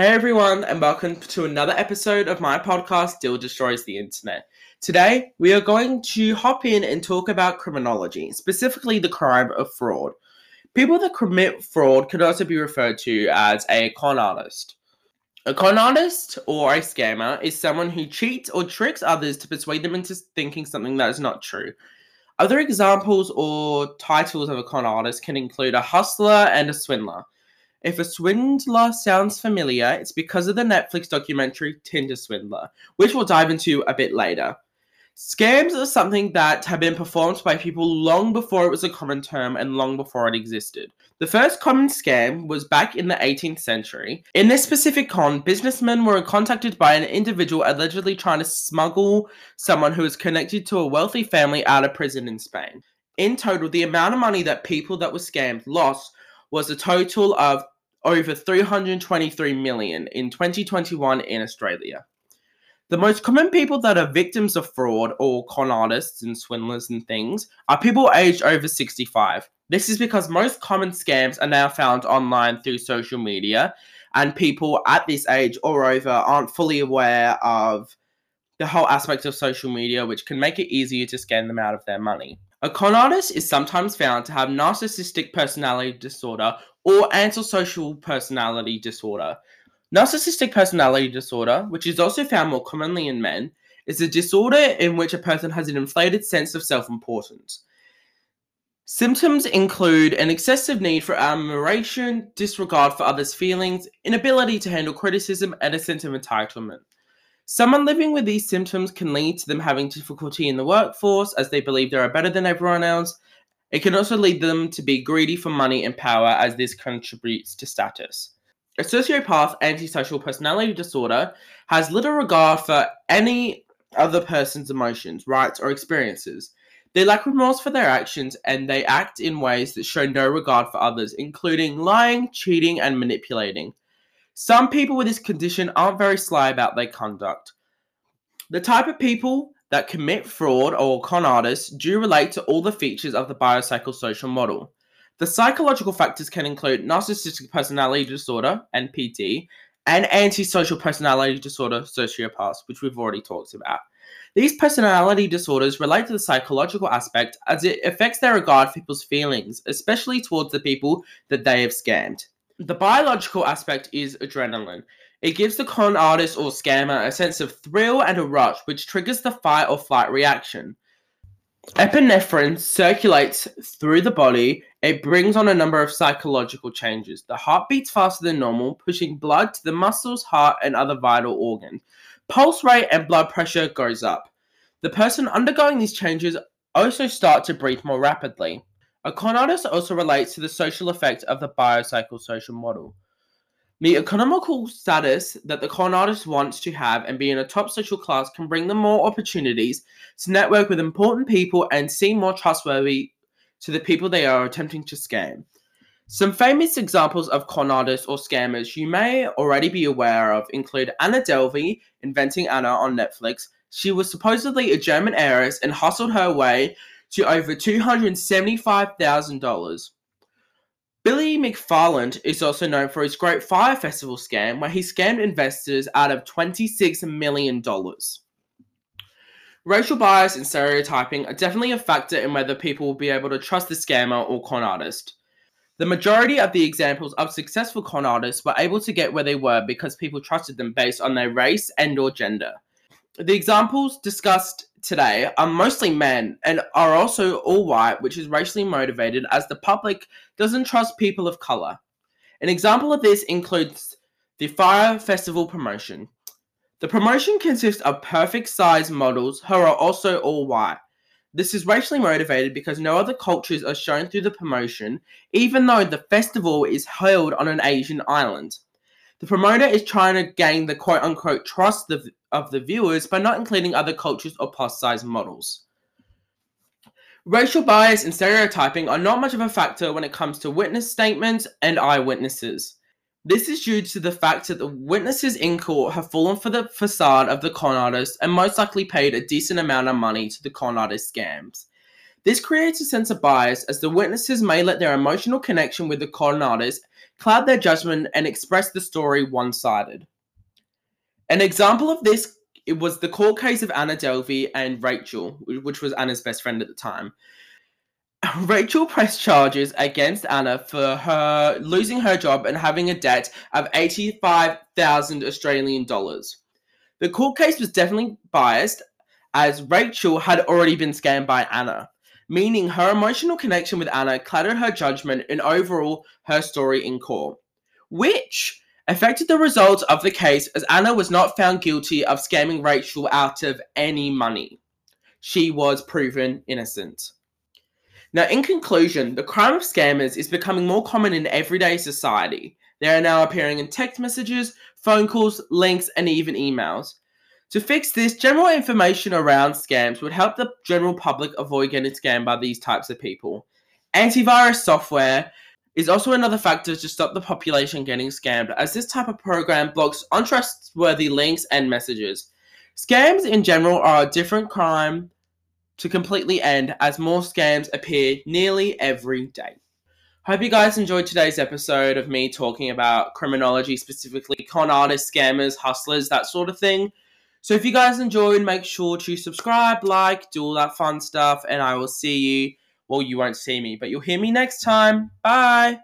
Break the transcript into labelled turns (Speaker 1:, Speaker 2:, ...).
Speaker 1: Hey everyone, and welcome to another episode of my podcast, Still Destroys the Internet. Today, we are going to hop in and talk about criminology, specifically the crime of fraud. People that commit fraud could also be referred to as a con artist. A con artist or a scammer is someone who cheats or tricks others to persuade them into thinking something that is not true. Other examples or titles of a con artist can include a hustler and a swindler. If a swindler sounds familiar, it's because of the Netflix documentary Tinder Swindler, which we'll dive into a bit later. Scams are something that have been performed by people long before it was a common term and long before it existed. The first common scam was back in the 18th century. In this specific con, businessmen were contacted by an individual allegedly trying to smuggle someone who was connected to a wealthy family out of prison in Spain. In total, the amount of money that people that were scammed lost was a total of over 323 million in 2021 in Australia. The most common people that are victims of fraud or con artists and swindlers and things are people aged over 65. This is because most common scams are now found online through social media, and people at this age or over aren't fully aware of the whole aspect of social media, which can make it easier to scam them out of their money. A con artist is sometimes found to have narcissistic personality disorder or antisocial personality disorder. Narcissistic personality disorder, which is also found more commonly in men, is a disorder in which a person has an inflated sense of self importance. Symptoms include an excessive need for admiration, disregard for others' feelings, inability to handle criticism, and a sense of entitlement. Someone living with these symptoms can lead to them having difficulty in the workforce as they believe they are better than everyone else. It can also lead them to be greedy for money and power as this contributes to status. A sociopath antisocial personality disorder has little regard for any other person's emotions, rights, or experiences. They lack remorse for their actions and they act in ways that show no regard for others, including lying, cheating, and manipulating. Some people with this condition aren't very sly about their conduct. The type of people that commit fraud or con artists do relate to all the features of the biopsychosocial model. The psychological factors can include narcissistic personality disorder, NPD, and antisocial personality disorder, sociopaths, which we've already talked about. These personality disorders relate to the psychological aspect as it affects their regard for people's feelings, especially towards the people that they have scammed. The biological aspect is adrenaline. It gives the con artist or scammer a sense of thrill and a rush, which triggers the fight or flight reaction. Epinephrine circulates through the body. It brings on a number of psychological changes. The heart beats faster than normal, pushing blood to the muscles, heart, and other vital organs. Pulse rate and blood pressure goes up. The person undergoing these changes also start to breathe more rapidly. A con artist also relates to the social effect of the biopsychosocial model. The economical status that the con artist wants to have and be in a top social class can bring them more opportunities to network with important people and seem more trustworthy to the people they are attempting to scam. Some famous examples of con artists or scammers you may already be aware of include Anna Delvey, Inventing Anna on Netflix. She was supposedly a German heiress and hustled her way to over $275,000. Billy McFarland is also known for his Great Fyre Festival scam, where he scammed investors out of $26 million. Racial bias and stereotyping are definitely a factor in whether people will be able to trust the scammer or con artist. The majority of the examples of successful con artists were able to get where they were because people trusted them based on their race and or gender. The examples discussed today are mostly men and are also all white, which is racially motivated as the public doesn't trust people of color. An example of this includes the Fyre Festival promotion. The promotion consists of perfect size models who are also all white. This is racially motivated because no other cultures are shown through the promotion, even though the festival is held on an Asian island. The promoter is trying to gain the quote unquote trust of, of the viewers by not including other cultures or plus size models. Racial bias and stereotyping are not much of a factor when it comes to witness statements and eyewitnesses. This is due to the fact that the witnesses in court have fallen for the facade of the con artist and most likely paid a decent amount of money to the con artist scams. This creates a sense of bias as the witnesses may let their emotional connection with the con artist cloud their judgment and express the story one sided. An example of this it was the court case of Anna Delvey and Rachel, which was Anna's best friend at the time. Rachel pressed charges against Anna for her losing her job and having a debt of 85,000 Australian dollars. The court case was definitely biased as Rachel had already been scammed by Anna, meaning her emotional connection with Anna clouded her judgment and overall her story in court, which affected the results of the case as Anna was not found guilty of scamming Rachel out of any money. She was proven innocent. Now, in conclusion, the crime of scammers is becoming more common in everyday society. They are now appearing in text messages, phone calls, links, and even emails. To fix this, general information around scams would help the general public avoid getting scammed by these types of people. Antivirus software is also another factor to stop the population getting scammed, as this type of program blocks untrustworthy links and messages. Scams in general are a different crime to completely end as more scams appear nearly every day. Hope you guys enjoyed today's episode of me talking about criminology, specifically con artists, scammers, hustlers, that sort of thing. So if you guys enjoyed, make sure to subscribe, like, do all that fun stuff, and I will see you. Well, you won't see me, but you'll hear me next time. Bye.